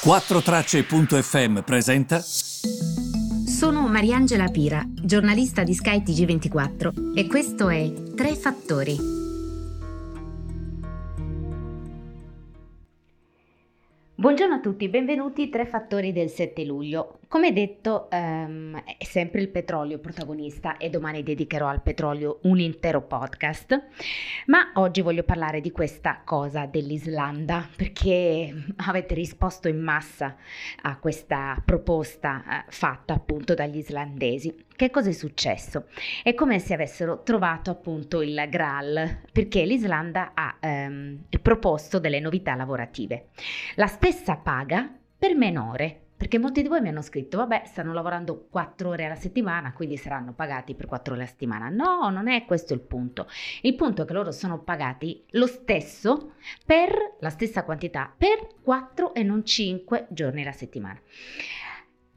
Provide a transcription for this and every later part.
4Tracce.fm presenta. Sono Mariangela Pira, giornalista di Sky TG24 e questo è Tre Fattori Buongiorno a tutti, benvenuti Tre Fattori del 7 luglio. Come detto, um, è sempre il petrolio protagonista e domani dedicherò al petrolio un intero podcast, ma oggi voglio parlare di questa cosa dell'Islanda perché avete risposto in massa a questa proposta uh, fatta appunto dagli islandesi. Che cosa è successo? È come se avessero trovato appunto il Graal, perché l'Islanda ha ehm, proposto delle novità lavorative. La stessa paga per menore, perché molti di voi mi hanno scritto, vabbè, stanno lavorando 4 ore alla settimana, quindi saranno pagati per 4 ore alla settimana. No, non è questo il punto. Il punto è che loro sono pagati lo stesso per la stessa quantità per 4 e non 5 giorni alla settimana.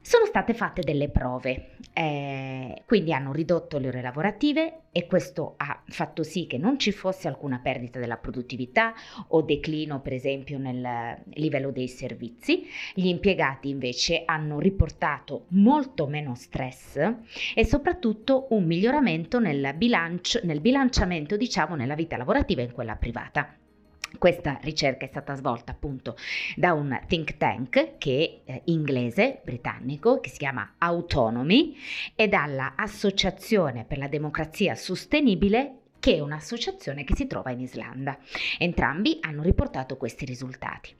Sono state fatte delle prove, eh, quindi hanno ridotto le ore lavorative e questo ha fatto sì che non ci fosse alcuna perdita della produttività o declino per esempio nel livello dei servizi. Gli impiegati invece hanno riportato molto meno stress e soprattutto un miglioramento nel, bilancio, nel bilanciamento diciamo nella vita lavorativa e in quella privata. Questa ricerca è stata svolta appunto da un think tank che è inglese, britannico, che si chiama Autonomy e dalla Associazione per la democrazia sostenibile che è un'associazione che si trova in Islanda. Entrambi hanno riportato questi risultati.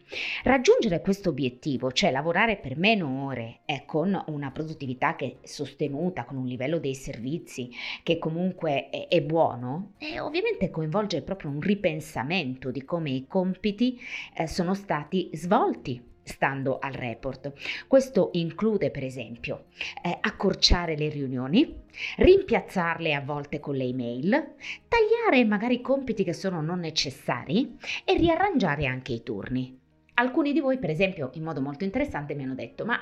Raggiungere questo obiettivo, cioè lavorare per meno ore e con una produttività che è sostenuta, con un livello dei servizi che comunque è, è buono, ovviamente coinvolge proprio un ripensamento di come i compiti eh, sono stati svolti stando al report. Questo include per esempio eh, accorciare le riunioni, rimpiazzarle a volte con le email, tagliare magari compiti che sono non necessari e riarrangiare anche i turni. Alcuni di voi per esempio in modo molto interessante mi hanno detto ma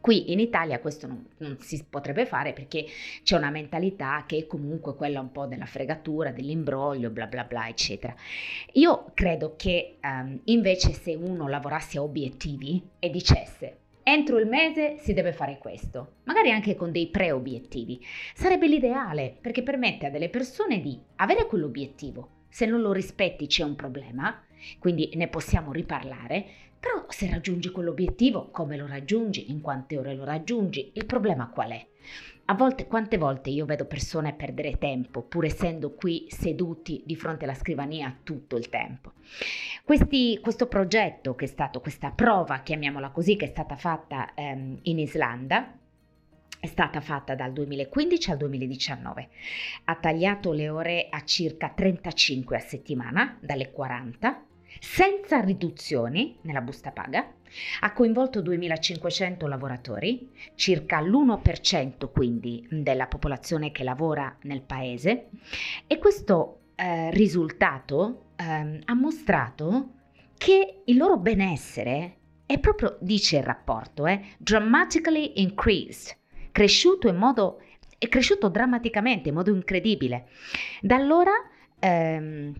Qui in Italia questo non, non, si potrebbe fare perché c'è una mentalità che è comunque quella un po' della fregatura, dell'imbroglio, bla bla bla, eccetera. Io credo che um, invece se uno lavorasse a obiettivi e dicesse entro il mese si deve fare questo, magari anche con dei pre-obiettivi, sarebbe l'ideale perché permette a delle persone di avere quell'obiettivo. Se non lo rispetti c'è un problema, quindi ne possiamo riparlare, però se raggiungi quell'obiettivo, come lo raggiungi, in quante ore lo raggiungi, il problema qual è? A volte, quante volte io vedo persone perdere tempo, pur essendo qui seduti di fronte alla scrivania tutto il tempo. Questi, questo progetto che è stato, questa prova, chiamiamola così, che è stata fatta ehm, in Islanda, è stata fatta dal 2015 al 2019. Ha tagliato le ore a circa 35 a settimana, dalle 40 senza riduzioni nella busta paga, ha coinvolto 2.500 lavoratori, circa l'1% quindi della popolazione che lavora nel paese e questo eh, risultato eh, ha mostrato che il loro benessere è proprio, dice il rapporto, eh, dramatically increased, cresciuto in modo, è cresciuto drammaticamente, in modo incredibile. Da allora ehm,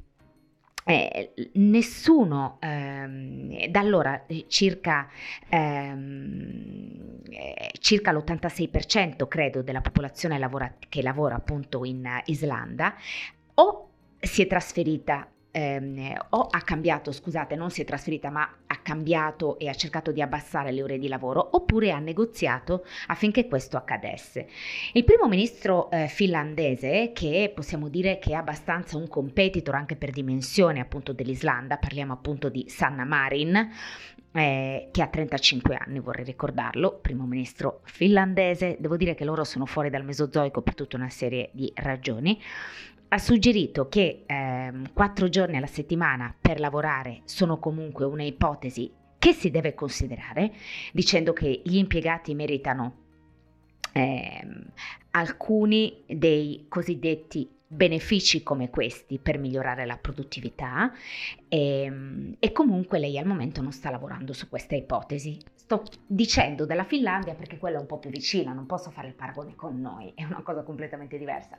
eh, nessuno ehm, da allora eh, circa, ehm, eh, circa l'86% credo della popolazione lavora, che lavora appunto in Islanda o si è trasferita ehm, o ha cambiato, scusate, non si è trasferita, ma ha cambiato e ha cercato di abbassare le ore di lavoro, oppure ha negoziato affinché questo accadesse. Il primo ministro eh, finlandese, che possiamo dire che è abbastanza un competitor anche per dimensione appunto dell'Islanda, parliamo appunto di Sanna Marin, eh, che ha 35 anni, vorrei ricordarlo, primo ministro finlandese, devo dire che loro sono fuori dal Mesozoico per tutta una serie di ragioni ha suggerito che ehm, quattro giorni alla settimana per lavorare sono comunque una ipotesi che si deve considerare, dicendo che gli impiegati meritano ehm, alcuni dei cosiddetti benefici come questi per migliorare la produttività e, ehm, e, comunque lei al momento non sta lavorando su questa ipotesi. Sto dicendo della Finlandia perché quella è un po' più vicina, non posso fare il paragone con noi, è una cosa completamente diversa.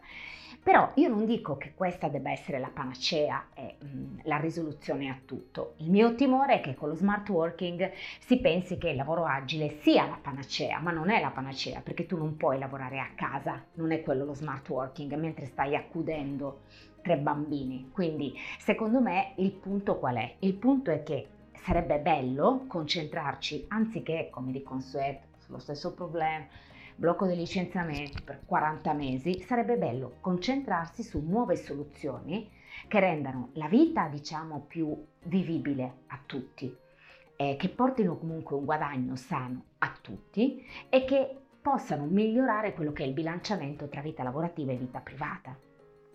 Però io non dico che questa debba essere la panacea e mh, la risoluzione a tutto. Il mio timore è che con lo smart working si pensi che il lavoro agile sia la panacea, ma non è la panacea perché tu non puoi lavorare a casa, non è quello lo smart working, mentre stai accudendo tre bambini. Quindi secondo me il punto qual è? Il punto è che sarebbe bello concentrarci anziché, come di consueto, sullo stesso problema, blocco dei licenziamenti per 40 mesi, sarebbe bello concentrarsi su nuove soluzioni che rendano la vita, diciamo, più vivibile a tutti, eh, che portino comunque un guadagno sano a tutti e che possano migliorare quello che è il bilanciamento tra vita lavorativa e vita privata.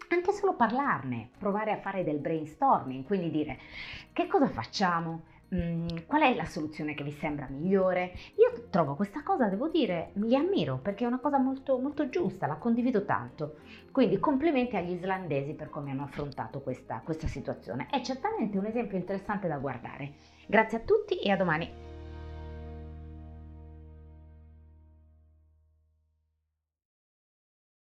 Anche solo parlarne, provare a fare del brainstorming, quindi dire che cosa facciamo, mm, qual è la soluzione che vi sembra migliore. Io trovo questa cosa, devo dire, li ammiro perché è una cosa molto, molto giusta, la condivido tanto. Quindi complimenti agli islandesi per come hanno affrontato questa, questa situazione. È certamente un esempio interessante da guardare. Grazie a tutti e a domani.